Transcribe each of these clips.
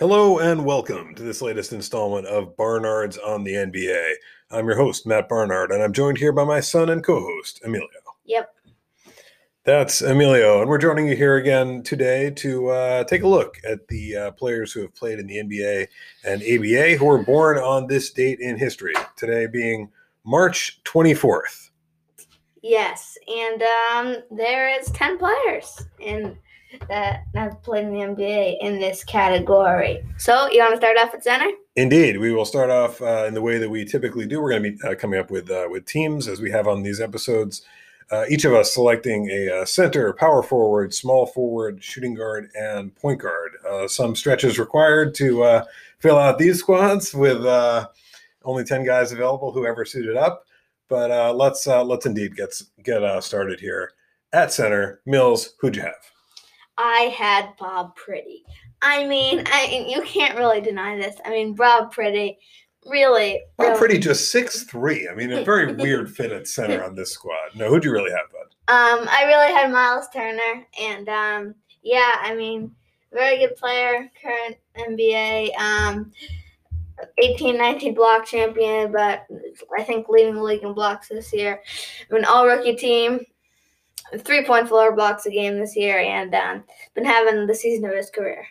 Hello and welcome to this latest installment of Barnards on the NBA. I'm your host, Matt Barnard, and I'm joined here by my son and co host, Emilio. Yep. That's Emilio, and we're joining you here again today to uh, take a look at the uh, players who have played in the NBA and ABA who were born on this date in history, today being March 24th. Yes, and um, there is ten players in that have played in the NBA in this category. So you want to start off at center? Indeed, we will start off uh, in the way that we typically do. We're going to be uh, coming up with uh, with teams as we have on these episodes. Uh, each of us selecting a uh, center, power forward, small forward, shooting guard, and point guard. Uh, some stretches required to fill out these squads with only ten guys available, whoever suited up. But let's let's indeed get get started here at center. Mills, who'd you have? I had Bob Priddy. I mean, I you can't really deny this. I mean, Bob Priddy, really. Bob really. Priddy just six three. I mean, a very weird fit at center on this squad. No, who do you really have, bud? Um, I really had Miles Turner, and um, yeah, I mean, very good player, current NBA. Um, 18 19 block champion, but I think leading the league in blocks this year. I mean, all rookie team, three point floor blocks a game this year and um, been having the season of his career.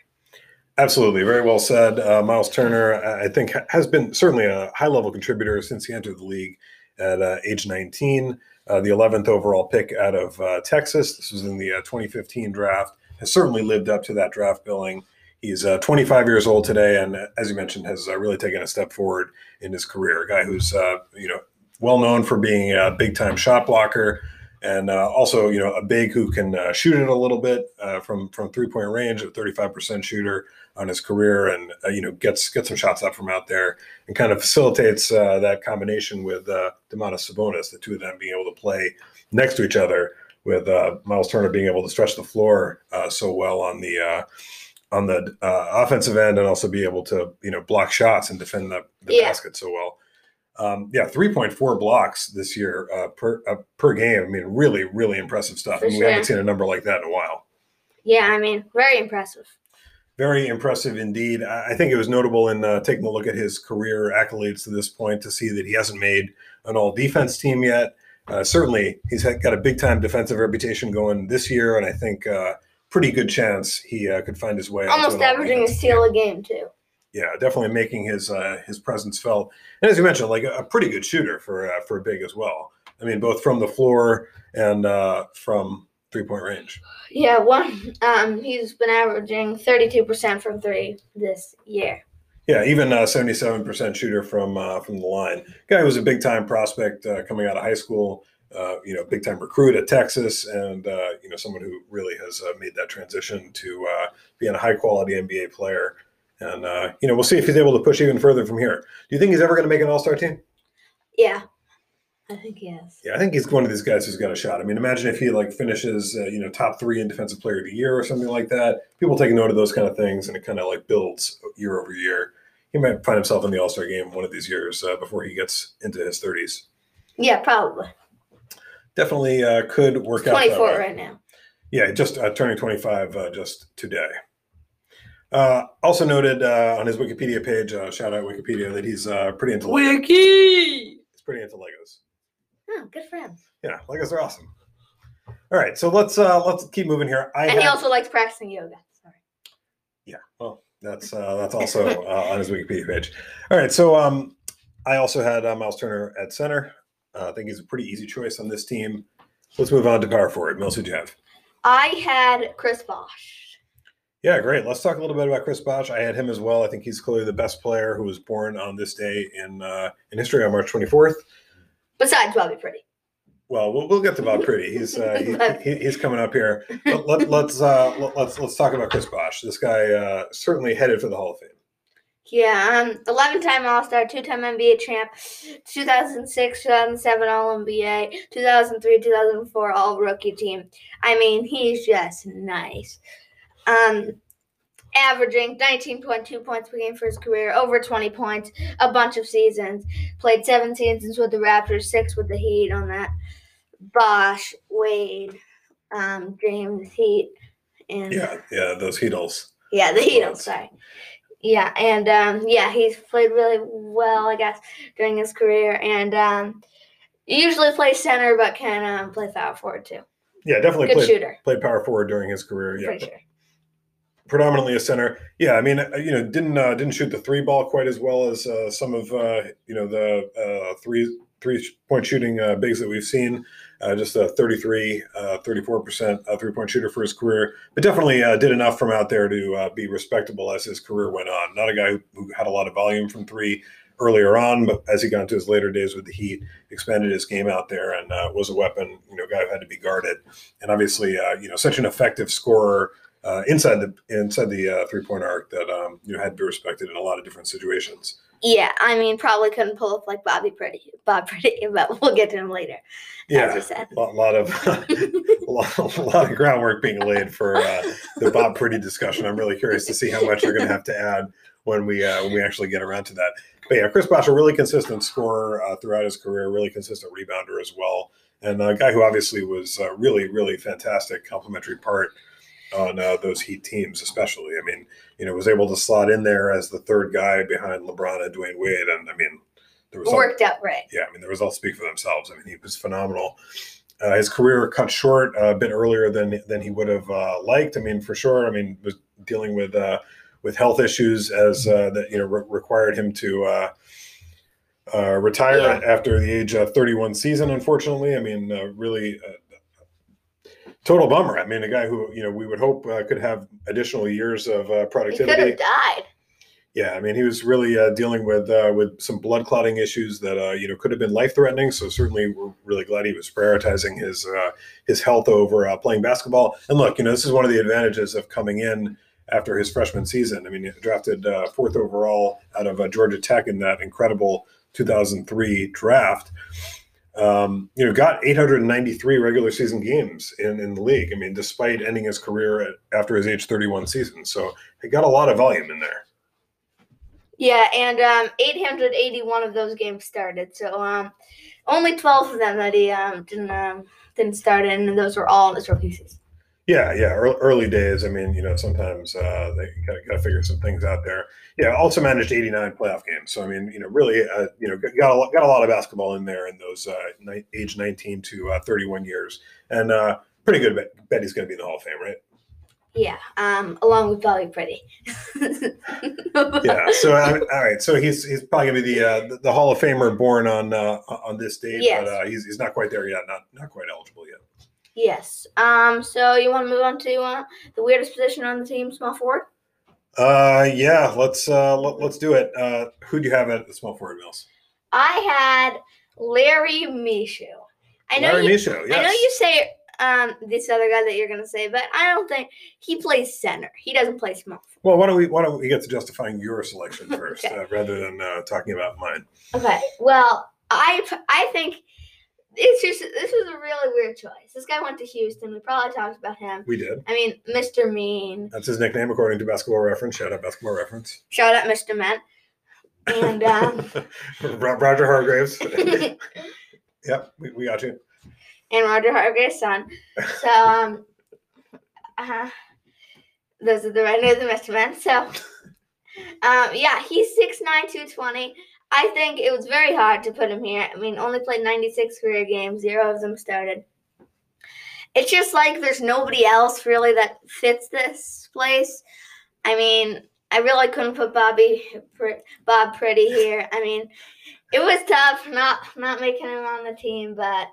Absolutely, very well said. Uh, Miles Turner, I think, has been certainly a high level contributor since he entered the league at uh, age 19. Uh, the 11th overall pick out of uh, Texas. This was in the uh, 2015 draft. Has certainly lived up to that draft billing. He's uh, 25 years old today, and as you mentioned, has really taken a step forward in his career. A guy who's you know well known for being a big time shot blocker, and uh, also you know a big who can uh, shoot it a little bit uh, from from three point range, a 35% shooter on his career, and uh, you know gets gets some shots up from out there, and kind of facilitates uh, that combination with uh, Domantas Sabonis, the two of them being able to play next to each other, with Miles Turner being able to stretch the floor so well on the on the offensive end, and also be able to you know block shots and defend the, the yeah. basket so well. Um, yeah, 3.4 blocks this year uh, per uh, per game. I mean, really, really impressive stuff. I mean, sure. we haven't seen a number like that in a while. Yeah, I mean, very impressive. Very impressive indeed. I think it was notable in uh, taking a look at his career accolades to this point to see that he hasn't made an all defense team yet. Uh, certainly, he's got a big time defensive reputation going this year, and I think uh, pretty good chance he uh, could find his way. Almost averaging a steal a game too yeah, definitely making his uh, his presence felt. And as you mentioned, like a, pretty good shooter for uh, for a big as well. I mean, both from the floor and uh, from three point range. Yeah, one. Um, he's been averaging thirty two percent from three this year. Yeah, even seventy seven percent shooter from uh, from the line. Guy was a big time prospect uh, coming out of high school. Uh, you know, big time recruit at Texas, and uh, you know, someone who really has uh, made that transition to uh, being a high quality NBA player. And uh, you know, we'll see if he's able to push even further from here. Do you think he's ever going to make an All Star team? Yeah, I think he is. Yeah, I think he's one of these guys who's got a shot. I mean, imagine if he like finishes, uh, you know, top three in Defensive Player of the Year or something like that. People take note of those kind of things, and it kind of like builds year over year. He might find himself in the All Star game one of these years uh, before he gets into his thirties. Yeah, probably. Definitely uh, could work He's out. Twenty four right now. Yeah, just uh, turning twenty five uh, just today. Uh, also noted uh, on his Wikipedia page, uh, shout out Wikipedia, that he's uh, pretty into Wiki. He's pretty into Legos. Oh, good for him. Yeah, Legos are awesome. All right, so let's uh, let's keep moving here. I and have... he also likes practicing yoga. Sorry. Yeah, well, that's uh, that's also uh, on his Wikipedia page. All right, so um, I also had uh, Miles Turner at center. Uh, I think he's a pretty easy choice on this team. Let's move on to power forward. Mills, who'd you have? I had Chris Bosh. Yeah, great. Let's talk a little bit about Chris Bosh. I had him as well. I think he's clearly the best player who was born on this day in uh, in history on March 24th. Besides Bobby Priddy. Well, we'll, we'll get to Bob Priddy. He's uh, he, he's coming up here. Let, let, let's uh, let, let's let's talk about Chris Bosh. This guy uh, certainly headed for the Hall of Fame. Yeah, um, 11 time All Star, two time NBA champ, 2006, 2007 All NBA, 2003, 2004 All Rookie team. I mean, he's just nice um, averaging 19.2 points per game for his career, over 20 points, a bunch of seasons. Played seven seasons with the Raptors, six with the Heat on that. Bosh, Wade, um, James Heat, and yeah, yeah, those Heatles. Yeah, the Heatles. Sorry. Yeah, and um, yeah, he's played really well, I guess, during his career, and um, usually plays center, but can um, play foul forward too. Yeah, definitely Good played, shooter, played power forward during his career. Yeah, sure. Predominantly a center. Yeah, I mean, uh, you know, didn't uh, didn't shoot the three ball quite as well as uh, some of uh, you know the uh, three three point shooting uh, bigs that we've seen. Uh, just a 33, uh, 34% uh, three point shooter for his career, but definitely uh, did enough from out there to uh, be respectable as his career went on. Not a guy who, who had a lot of volume from three earlier on, but as he got into his later days with the Heat, expanded his game out there and uh, was a weapon. You know, guy who had to be guarded, and obviously, uh, you know, such an effective scorer uh, inside the inside the uh, three point arc that um, you know had to be respected in a lot of different situations. Yeah, I mean, probably couldn't pull up like Bobby Priddy, Bob Priddy, but we'll get to him later. Yeah, a lot, lot of a lot, a lot of groundwork being laid for uh, the Bob Priddy discussion. I'm really curious to see how much you're going to have to add when we uh, when we actually get around to that. But yeah, Chris Bosh, a really consistent scorer uh, throughout his career, really consistent rebounder as well, and a guy who obviously was uh, really really fantastic complementary part on uh, those Heat teams, especially. I mean, you know, was able to slot in there as the third guy behind LeBron and Dwyane Wade, and I mean, the result Worked out right. yeah, I mean, the results speak for themselves. I mean, he was phenomenal. Uh, his career cut short uh, a bit earlier than than he would have uh, liked. I mean, for sure. I mean, was dealing with uh, with health issues as uh, that you know re- required him to uh, uh, retire Yeah. after the age of 31 season. Unfortunately, I mean, uh, really. Total bummer. I mean, a guy who you know we would hope uh, could have additional years of uh, He could productivity. have died. Yeah, I mean, he was really uh, dealing with uh, with some blood clotting issues that uh, you know could have been life threatening. So certainly, we're really glad he was prioritizing his uh, his health over uh, playing basketball. And look, you know, this is one of the advantages of coming in after his freshman season. I mean, he drafted uh, fourth overall out of uh, Georgia Tech in that incredible 2003 draft. Um, you know, got 893 regular season games in, in the league. I mean, despite ending his career at, after his age 31 season, so he got a lot of volume in there. Yeah, and um, 881 of those games started. So um, only 12 of them that he um, didn't um, didn't start in, and those were all in his rookie season. Yeah, yeah, early, early days. I mean, you know, sometimes uh, they got, got to figure some things out there. Yeah, also managed 89 playoff games. So I mean, you know, really, uh, you know, got a lot, got a lot of basketball in there in those uh, ni- age 19 to uh, 31 years, and uh, pretty good bet, bet he's going to be in the Hall of Fame, right? Yeah, um, along with Bobby Priddy. Yeah. So I, all right, so he's he's probably going to be the, uh, the the Hall of Famer born on uh, on this date, Yes. but uh, he's he's not quite there yet, not not quite eligible yet. Yes. Um. So you want to move on to uh, the weirdest position on the team, small forward? Uh, yeah, let's uh, let, let's do it. Uh, who do you have at the small forward, Mills? I had Larry Micheaux. I know Larry you. Micheaux, yes. I know you say um this other guy that you're gonna say, but I don't think he plays center. He doesn't play small. forward. Well, why don't we why don't we get to justifying your selection first, Okay. uh, rather than uh, talking about mine? Okay. Well, I I think it's just this was a really weird choice. This guy went to Houston. We probably talked about him. We did. I mean, Mr. Mean. That's his nickname, according to Basketball Reference. Shout out Basketball Reference. Shout out Mr. Men. And um, Roger Hargreaves. yep, we, we got you. And Roger Hargreaves' son. So um, uh, those are the right names of Mr. Men. So um, yeah, he's 6'9", 220. I think it was very hard to put him here. I mean, only played 96 career games, zero of them started. It's just like there's nobody else really that fits this place. I mean, I really couldn't put Bobby Bob Priddy here. I mean, it was tough not not making him on the team, but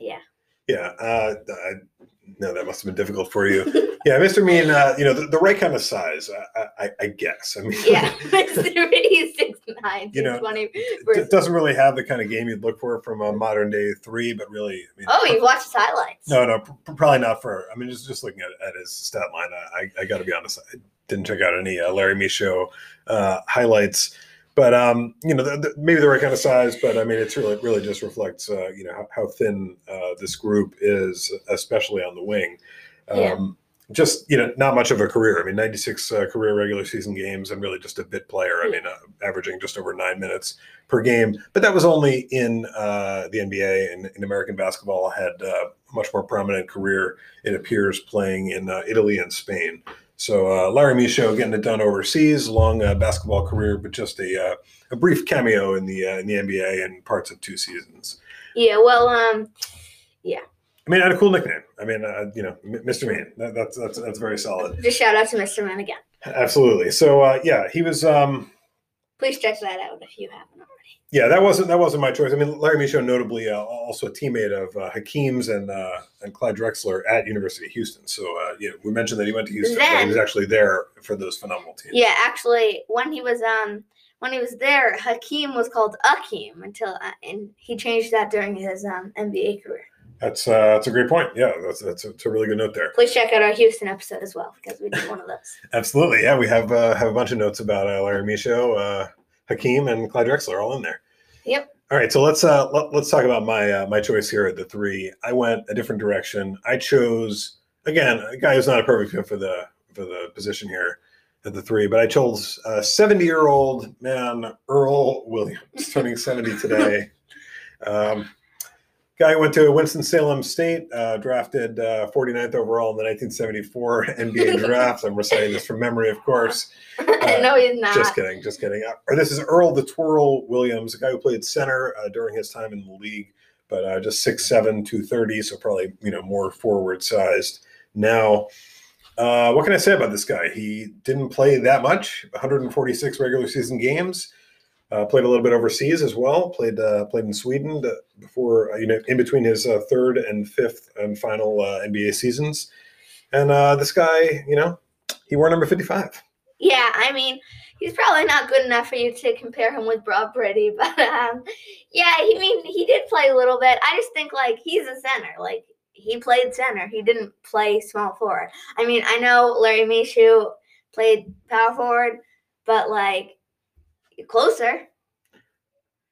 yeah. Yeah, uh, I, no, that must have been difficult for you. Yeah, Mr. Mean, uh, you know, the, the right kind of size, I, I, I guess. I mean, Yeah, Mr. Pretty six nine, You know, twenty. it doesn't really have the kind of game you'd look for from a modern day three, but really, I mean, Oh, you've watched his highlights. No, no, pr- probably not for. I mean, just just looking at, at his stat line, I, I, I got to be honest, I didn't check out any uh, Larry Micheaux uh, highlights, but um, you know, the, the, maybe the right kind of size. But I mean, it's really really just reflects uh, you know how, how thin uh, this group is, especially on the wing. Um, Yeah. Just you know, not much of a career. I mean, 96 uh, career regular season games, and really just a bit player. I mean, uh, averaging just over nine minutes per game. But that was only in uh, the NBA and in American basketball. Had uh, a much more prominent career, it appears, playing in uh, Italy and Spain. So uh, Larry Micheaux getting it done overseas, long uh, basketball career, but just a uh, a brief cameo in the uh, in the NBA and parts of two seasons. Yeah, well, um, yeah. I mean, I had a cool nickname. I mean, uh, you know, Mr. Mean. That, that's that's that's very solid. just shout out to Mr. Man again. Absolutely. So uh, yeah, he was. Um, Please check that out if you haven't already. yeah, that wasn't that wasn't my choice. I mean, Larry Micheaux, notably uh, also a teammate of uh, Hakeem's and uh, and Clyde Drexler at University of Houston. So uh, yeah, we mentioned that he went to Houston, but he was actually there for those phenomenal teams. Yeah, actually, when he was um when he was there, Hakeem was called Akeem until uh, and he changed that during his um NBA career. That's uh, that's a great point. Yeah, that's that's a, that's a really good note there. Please check out our Houston episode as well because we did one of those. Absolutely. Yeah, we have uh, have a bunch of notes about uh, Larry Micheaux, uh, Hakeem, and Clyde Drexler all in there. Yep. All right, so let's uh, let, us talk about my uh, my choice here at the three. I went a different direction. I chose again a guy who's not a perfect fit for the for the position here at the three, but I chose a seventy year old man Earl Williams, turning seventy today. Um, guy went to Winston Salem State, uh, drafted uh, 49th overall in the 1974 NBA draft. I'm reciting this from memory, of course. no, he's not. Uh, Just kidding, just kidding. Uh, Or this is Earl the Twirl Williams, a guy who played center uh, during his time in the league, but uh, just 6'7", 230, so probably you know more forward sized. Now, uh, what can I say about this guy? He didn't play that much, 146 regular season games. Uh, played a little bit overseas as well. Played uh, played in Sweden before uh, you know in between his uh, third and fifth and final uh, NBA seasons. And uh, this guy, you know, he wore number 55. Yeah, I mean, he's probably not good enough for you to compare him with Broad Brady, but um, yeah, I mean, he did play a little bit. I just think like he's a center. Like he played center. He didn't play small forward. I mean, I know Larry Micheaux played power forward, but like closer.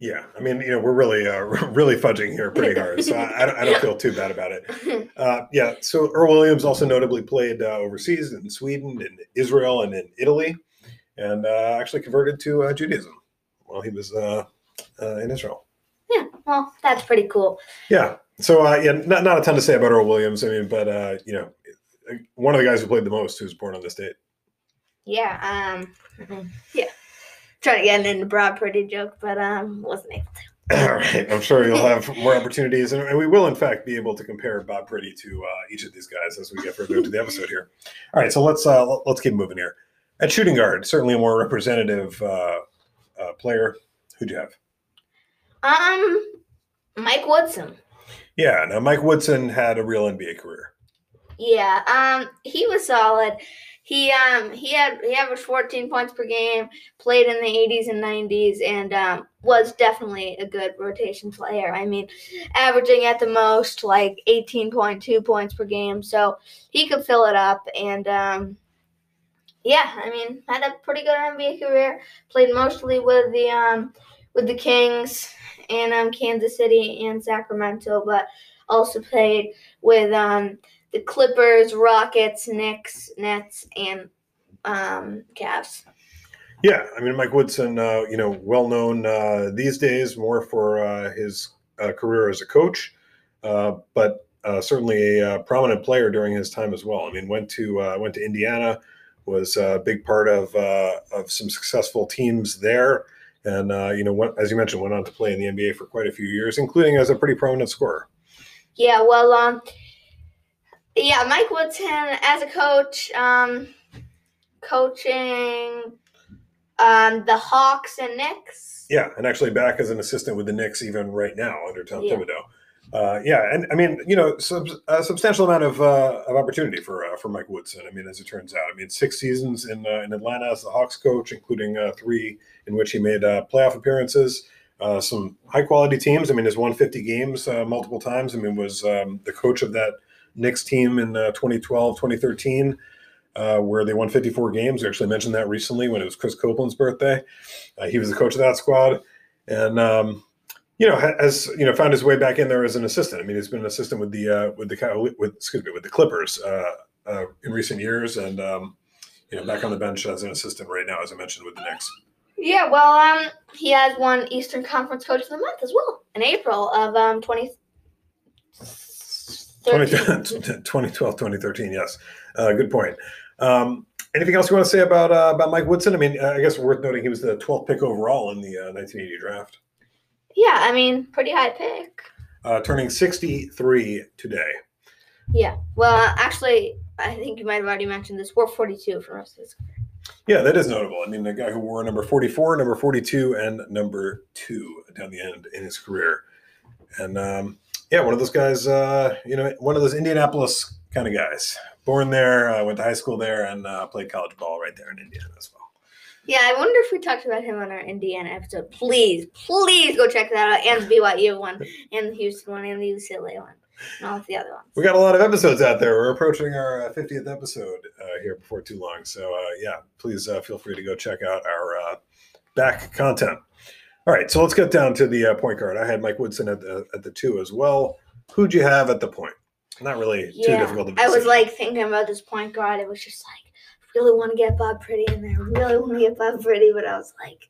Yeah, I mean, you know, we're really, uh, really fudging here pretty hard, so I, I, don't, I don't feel too bad about it. Uh, yeah, so Earl Williams also notably played uh, overseas in Sweden, in Israel, and in Italy, and uh, actually converted to uh, Judaism while he was uh, uh, in Israel. yeah, well, that's pretty cool. Yeah, so uh, yeah, not not a ton to say about Earl Williams. I mean, but uh, you know, one of the guys who played the most, who was born on this date. Yeah, um, yeah. Trying to get in into Broad Pretty joke, but um, wasn't able to. All right, I'm sure you'll have more opportunities, and, we will, in fact, be able to compare Bob Priddy to uh, each of these guys as we get further into the episode here. All right, so let's uh, let- let's keep moving here. At shooting guard, certainly a more representative uh, uh, player. Who'd you have? Um, Mike Woodson. Yeah, now Mike Woodson had a real NBA career. Yeah, um, he was solid. He um he had he averaged 14 points per game, played in the 80s and 90s, and um, was definitely a good rotation player. I mean, averaging at the most like 18.2 points per game, so he could fill it up. And um, yeah, I mean, had a pretty good NBA career. Played mostly with the um with the Kings and um Kansas City and Sacramento, but also played with um the Clippers, Rockets, Knicks, Nets, and um, Cavs. Yeah, I mean Mike Woodson, uh, you know, well known uh, these days more for uh, his uh, career as a coach, uh, but uh, certainly a uh, prominent player during his time as well. I mean, went to uh, went to Indiana, was a big part of uh, of some successful teams there, and uh, you know, went, as you mentioned, went on to play in the NBA for quite a few years, including as a pretty prominent scorer. Yeah, well, um, yeah, Mike Woodson as a coach, um, coaching um, the Hawks and Knicks. Yeah, and actually back as an assistant with the Knicks even right now under Tom Yeah. Thibodeau. Uh, yeah, and I mean, you know, sub- a substantial amount of uh, of opportunity for uh, for Mike Woodson. I mean, as it turns out, I mean, six seasons in uh, in Atlanta as the Hawks coach, including uh, three in which he made uh, playoff appearances. Uh, some high quality teams. I mean, has won 50 games uh, multiple times. I mean, was um, the coach of that Knicks team in uh, 2012, 2013, uh, where they won 54 games. We actually mentioned that recently when it was Chris Copeland's birthday. Uh, he was the coach of that squad, and um, you know has you know found his way back in there as an assistant. I mean, he's been an assistant with the uh, with the with excuse me with the Clippers uh, in recent years, and um, you know back on the bench as an assistant right now, as I mentioned with the Knicks. Yeah, well, um, he has won Eastern Conference Coach of the Month as well in April of um 20. 2012, 2013, yes. Uh, good point. Um, anything else you want to say about uh, about Mike Woodson? I mean, uh, I guess worth noting he was the 12th pick overall in the uh, 1980 draft, Yeah, I mean, pretty high pick. uh, turning 63 today. Yeah. Well, uh, actually, I think you might have already mentioned this. We're 42 for most of this. Yeah, that is notable. I mean, the guy who wore number 44, number 42, and number two down the end in his career. And um, yeah, one of those guys, uh, you know, one of those Indianapolis kind of guys. Born there, uh, went to high school there, and uh, played college ball right there in Indiana as well. Yeah, I wonder if we talked about him on our Indiana episode. Please, please go check that out. And the BYU one, and the Houston one, and the UCLA one, and all the other ones. We got a lot of episodes out there. We're approaching our uh, 50th episode uh, here before too long. So, uh, yeah, please uh, feel free to go check out our uh, back content. All right, so let's get down to the uh, point guard. I had Mike Woodson at the, at the two as well. Who'd you have at the point? Not really too difficult to I was like thinking about this point guard. It was just like, I really want to get Bob Priddy in there. I really want to get Bob Priddy, but I was like,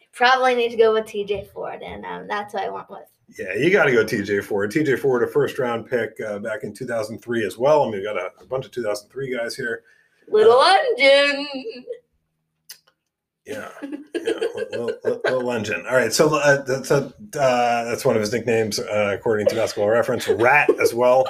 I probably need to go with TJ Ford, and um, that's what I went with. Yeah, you got to go TJ Ford. TJ Ford, a first round pick uh, back in 2003 as well. I mean, we got a, a bunch of 2003 guys here. Little Uh, engine. Yeah, yeah engine. All right, so uh, that's a, uh, that's one of his nicknames, uh, according to Basketball Reference. Rat as well.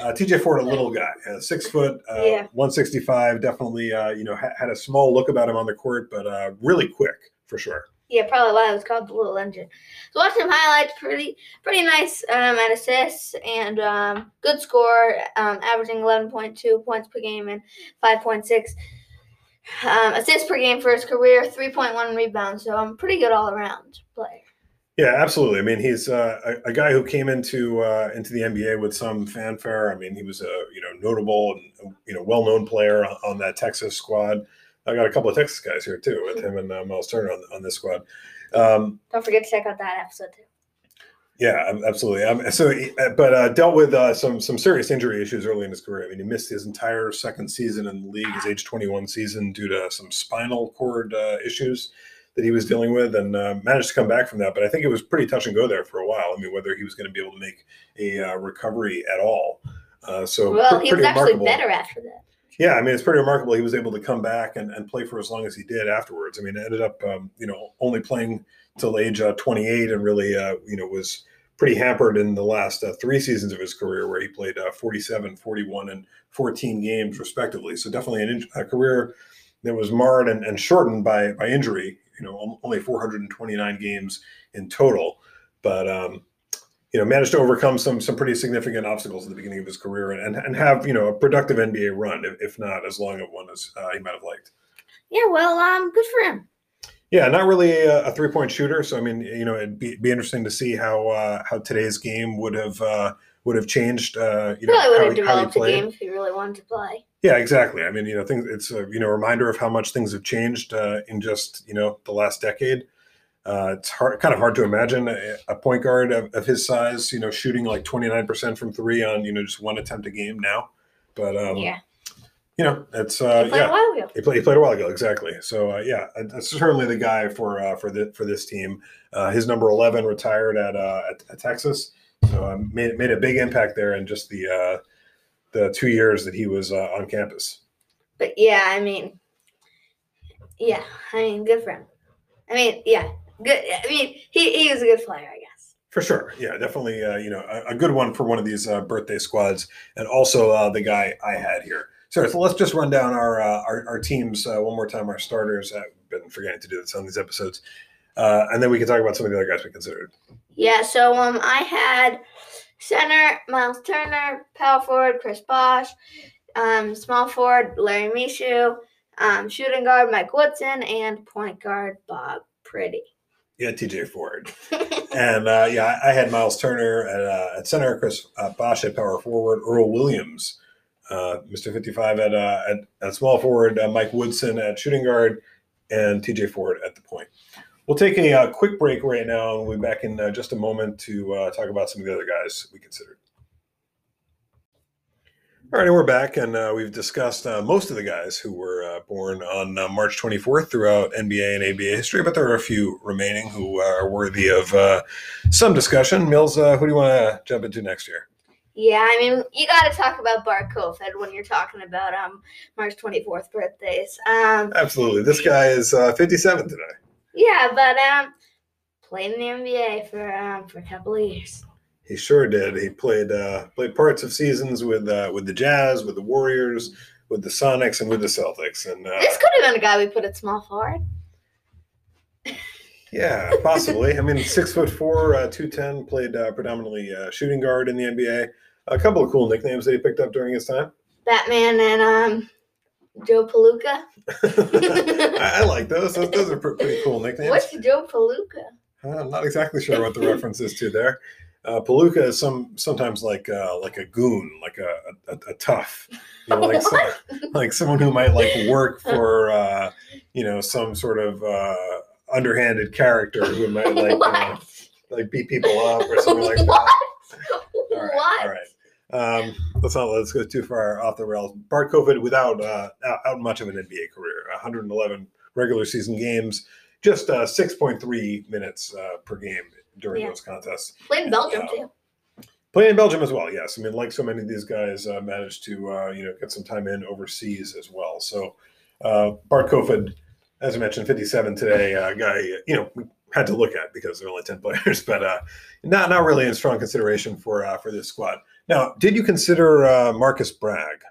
Uh, TJ Ford, a little guy, uh, six foot, uh, Yeah. 165. Definitely, uh, you know, ha- had a small look about him on the court, but uh, really quick for sure. Yeah, probably why it was called the Little Engine. So watching him highlights, pretty pretty nice um, at assists and um, good score, um, averaging 11.2 points per game and 5.6 um, assists per game for his career, 3.1 rebounds. So I'm pretty good all around player. Yeah, absolutely. I mean, he's uh, a, a guy who came into uh, into the NBA with some fanfare. I mean, he was a you know notable and you know well known player on, on that Texas squad. I got a couple of Texas guys here too, with him and uh, Miles Turner on, on this squad. Um, Don't forget to check out that episode too. Yeah, absolutely. Um, so, uh, but uh, dealt with uh, some some serious injury issues early in his career. I mean, he missed his entire second season in the league, his age 21 season, due to some spinal cord uh, issues that he was dealing with, and uh, managed to come back from that. But I think it was pretty touch and go there for a while. I mean, whether he was going to be able to make a uh, recovery at all. Uh, so, Well, pre- he was actually remarkable. better after that. Yeah, I mean, it's pretty remarkable. He was able to come back and, and play for as long as he did afterwards. I mean, ended up, um, you know, only playing till age uh, 28 and really, uh, you know, was pretty hampered in the last uh, three seasons of his career where he played uh, 47, 41, and 14 games respectively. So definitely in- a career that was marred and, and shortened by, by injury, you know, only 429 games in total. But, um, you know, managed to overcome some some pretty significant obstacles at the beginning of his career and, and, and have you know a productive NBA run, if, if not as long of one as uh, he might have liked. Yeah, well, um, good for him. Yeah, not really a, a three point shooter. So I mean, you know, it'd be, be interesting to see how uh, how today's game would have uh, would have changed. Uh, you know, Really would how have he, how he developed the game if he really wanted to play. Yeah, exactly. I mean, you know, things. It's a you know reminder of how much things have changed uh, in just you know the last decade. Uh, it's hard, kind of hard to imagine a, a point guard of, of his size, you know, shooting like twenty nine percent from three on you know just one attempt a game now. But um, yeah, you know, it's he uh, a yeah, while ago. he played, he played a while ago, exactly. So uh, yeah, that's certainly the guy for uh, for the for this team. Uh, his number eleven retired at uh, at, at Texas, so um, made made a big impact there in just the uh, the two years that he was uh, on campus. But yeah, I mean, yeah, I mean, good for him. I mean, yeah, good. I mean, he, he was a good player, I guess. For sure, yeah, definitely. Uh, you know, a, a good one for one of these uh, birthday squads, and also uh, the guy I had here. So, so let's just run down our uh, our, our teams uh, one more time. Our starters. I've been forgetting to do this on these episodes, uh, and then we can talk about some of the other guys we considered. Yeah, so um, I had center Miles Turner, power forward Chris Bosh, um, small forward Larry Micheaux, um, shooting guard Mike Woodson, and point guard Bob Priddy. Yeah, T.J. Ford, and uh, yeah, I I had Miles Turner at, uh, at center, Chris uh, Bosh at power forward, Earl Williams, Mr. Fifty Five at, uh, at at small forward, uh, Mike Woodson at shooting guard, and T.J. Ford at the point. We'll take a uh, quick break right now, and we'll be back in uh, just a moment to uh, talk about some of the other guys we considered. All right, and we're back, and uh, we've discussed uh, most of the guys who were uh, born on uh, March 24th throughout NBA and ABA history, but there are a few remaining who are worthy of uh, some discussion. Mills, uh, who do you want to jump into next year? Yeah, I mean, you got to talk about Bart Kofoed when you're talking about um March 24th birthdays. Um, Absolutely. This guy is uh, 57 today. yeah, but um, played in the NBA for um for a couple of years. He sure did. He played uh, played parts of seasons with uh, with the Jazz, with the Warriors, with the Sonics, and with the Celtics. And uh, This could have been a guy we put at small forward. yeah, possibly. I mean, six foot four, uh, two ten, played uh, predominantly uh, shooting guard in the NBA. A couple of cool nicknames that he picked up during his time. Batman and um Joe Palooka. I, I like those. Those, those are pre- pretty cool nicknames. What's Joe Palooka? I'm not exactly sure what the reference is to there. Uh, Palooka is some sometimes like uh, like a goon, like a, a, a tough, you know, like some, like someone who might like work for uh, you know some sort of uh, underhanded character who might like you know, like beat people up or something like that. what? All right, what? all right. Um, let's not let's go too far off the rails. Bart Kofoed without uh, out, much of an NBA career, 111 regular season games, just uh, 6.3 minutes uh, per game during Yeah. those contests. Played in Belgium Uh, too. Playing in Belgium as well, yes. I mean, like so many of these guys, uh, managed to uh, you know get some time in overseas as well. So uh, Bart Kofoed, as I mentioned, 57 today, uh, guy you know had to look at because there are only 10 players, but uh, not not really in strong consideration for uh, for this squad. Now, did you consider uh, Marcus Bragg?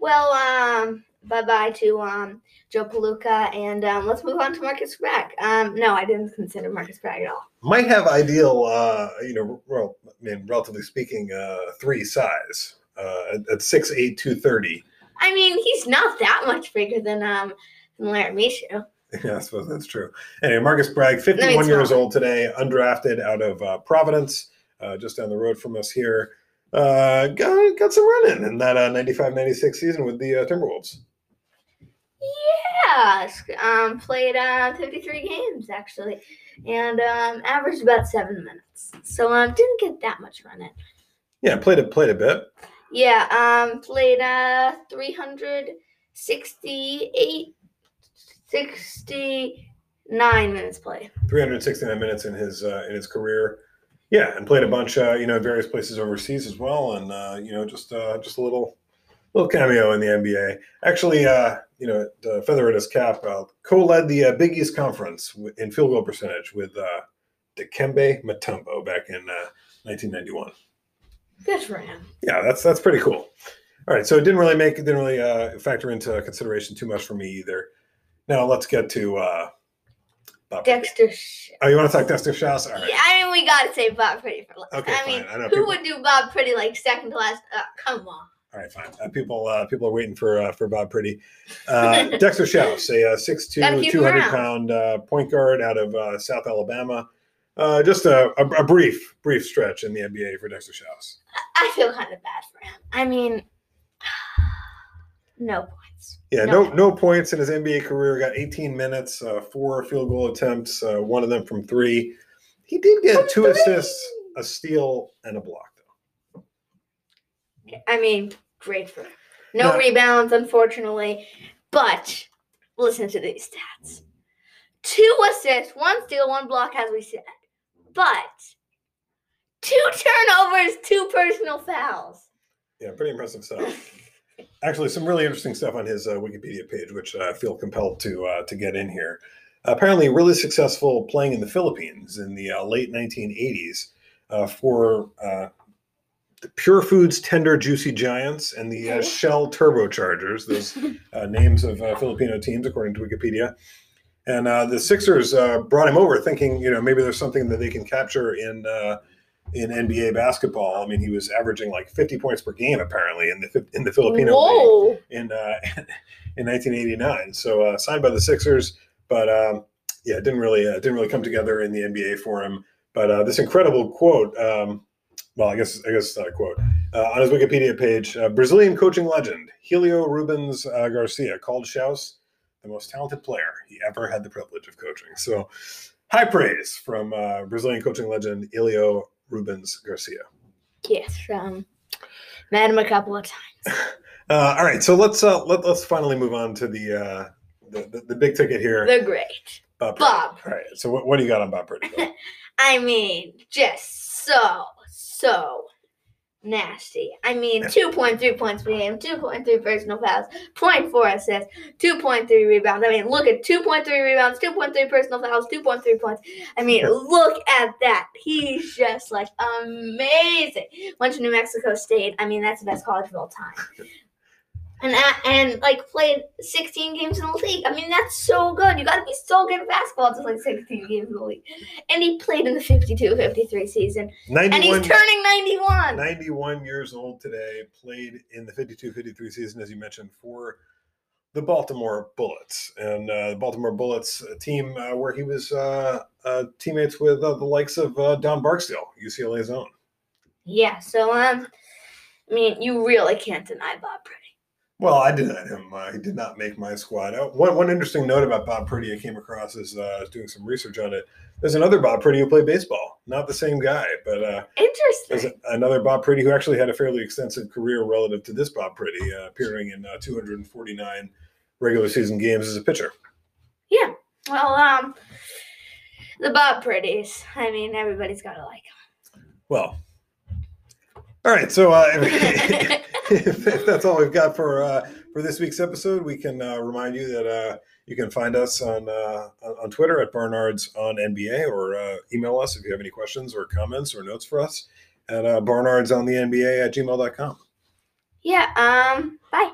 Well, um, bye bye to um Joe Palooka, and um, let's move on to Marcus Bragg. Um, no, I didn't consider Marcus Bragg at all. Might have ideal, uh, you know, well, I mean, relatively speaking, uh, three size uh, at, at 6'8", 230. I mean, he's not that much bigger than um than. Yeah, I suppose that's true. Anyway, Marcus Bragg, 51 it's years old today, undrafted out of uh, Providence, uh, just down the road from us here. Uh, got, got some running in that uh, 95 96 season with the uh, Timberwolves. Yeah, um, played uh, 53 games actually, and um, averaged about seven minutes. So um, didn't get that much running. in. Yeah, played it, played a bit. Yeah, um, played uh 368, 69 minutes played. 369 minutes in his uh, in his career. Yeah, and played a bunch, uh, you know, in various places overseas as well, and uh, you know, just uh, just a little little cameo in the NBA. Actually, uh, you know, to feather in his cap, uh, co-led the uh, Big East Conference in field goal percentage with uh, Dikembe Mutombo back in uh, 1991. Good for him. Yeah, that's that's pretty cool. All right, so it didn't really make it didn't really uh, factor into consideration too much for me either. Now let's get to uh, Bob Dexter. Sh- Oh, you want to talk Dexter Shouse? All right. Yeah, I mean, we gotta say Bob Priddy for last. Okay, I mean. I know who people- would do Bob Priddy like second to last? Uh, come on. All right, fine. Uh, people, uh, people are waiting for uh, for Bob Priddy. Uh, Dexter Shouse, a uh, 6'2", Gotta keep him 200 around. pound uh, point guard out of uh, South Alabama. Uh, just a, a, a brief, brief stretch in the NBA for Dexter Shouse. I feel kind of bad for him. I mean, no points. Yeah, No. no, no points in his NBA career. Got 18 minutes, uh, four field goal attempts, uh, one of them from three. He did get From two three. assists, a steal, and a block. Though. I mean, great for him. No No. rebounds, unfortunately. But listen to these stats: two assists, one steal, one block, as we said. But two turnovers, two personal fouls. Yeah, pretty impressive stuff. Actually, some really interesting stuff on his uh, Wikipedia page, which I feel compelled to uh, to get in here. apparently, really successful playing in the Philippines in the uh, late 1980s uh, for uh, the Pure Foods Tender Juicy Giants and the uh, Shell Turbochargers. Those uh, names of uh, Filipino teams, according to Wikipedia. And uh, the Sixers uh, brought him over, thinking, you know, maybe there's something that they can capture in uh, in NBA basketball. I mean, he was averaging like 50 points per game apparently in the in the Filipino league in uh, in 1989. So uh, signed by the Sixers, but um, yeah, it didn't really uh, didn't really come together in the NBA for him. But uh, this incredible quote. Um, well, I guess I guess not a quote uh, on his Wikipedia page. Uh, Brazilian coaching legend Helio Rubens uh, Garcia called Shouse the most talented player he ever had the privilege of coaching. So high praise from uh, Brazilian coaching legend Helio Rubens Garcia. Yes, um, met him a couple of times. Uh, all right, so let's uh, let, let's finally move on to the uh, the, the, the big ticket here. The great Bob. Bob. All right, so what, what do you got on Bob? Bill? I mean, just so so nasty. I mean, 2.3 points per game, 2.3 personal fouls, 0.4 assists, 2.3 rebounds. I mean, look at 2.3 rebounds, 2.3 personal fouls, 2.3 points. I mean, look at that. He's just like amazing. Went to New Mexico State. I mean, that's the best college of all time. And uh, and like played 16 games in the league. I mean, that's so good. You got to be so good at basketball to play 16 games in the league. And he played in the 52-53 season. 91, And he's turning 91. 91 years old today, played in the 52 53 season, as you mentioned, for the Baltimore Bullets. And uh, the Baltimore Bullets, team uh, where he was uh, uh, teammates with uh, the likes of uh, Don Barksdale, UCLA's own. Yeah, so um, I mean, you really can't deny Bob Priddy. Well, I denied him. Uh, he did not make my squad. Uh, one, one interesting note about Bob Priddy I came across as uh, I was doing some research on it. There's another Bob Priddy who played baseball. Not the same guy, but uh, there's Interesting. another Bob Priddy who actually had a fairly extensive career relative to this Bob Priddy, uh, appearing in uh, 249 regular season games as a pitcher. Yeah. Well, um, the Bob Priddys. I mean, everybody's got to like Well, all right. So uh, if, that's all we've got for uh, for this week's episode, we can uh, remind you that uh, you can find us on uh, on on Twitter at Barnards on NBA or uh, email us if you have any questions or comments or notes for us at uh, barnards on the NBA at gmail.com. Yeah. Um. Bye.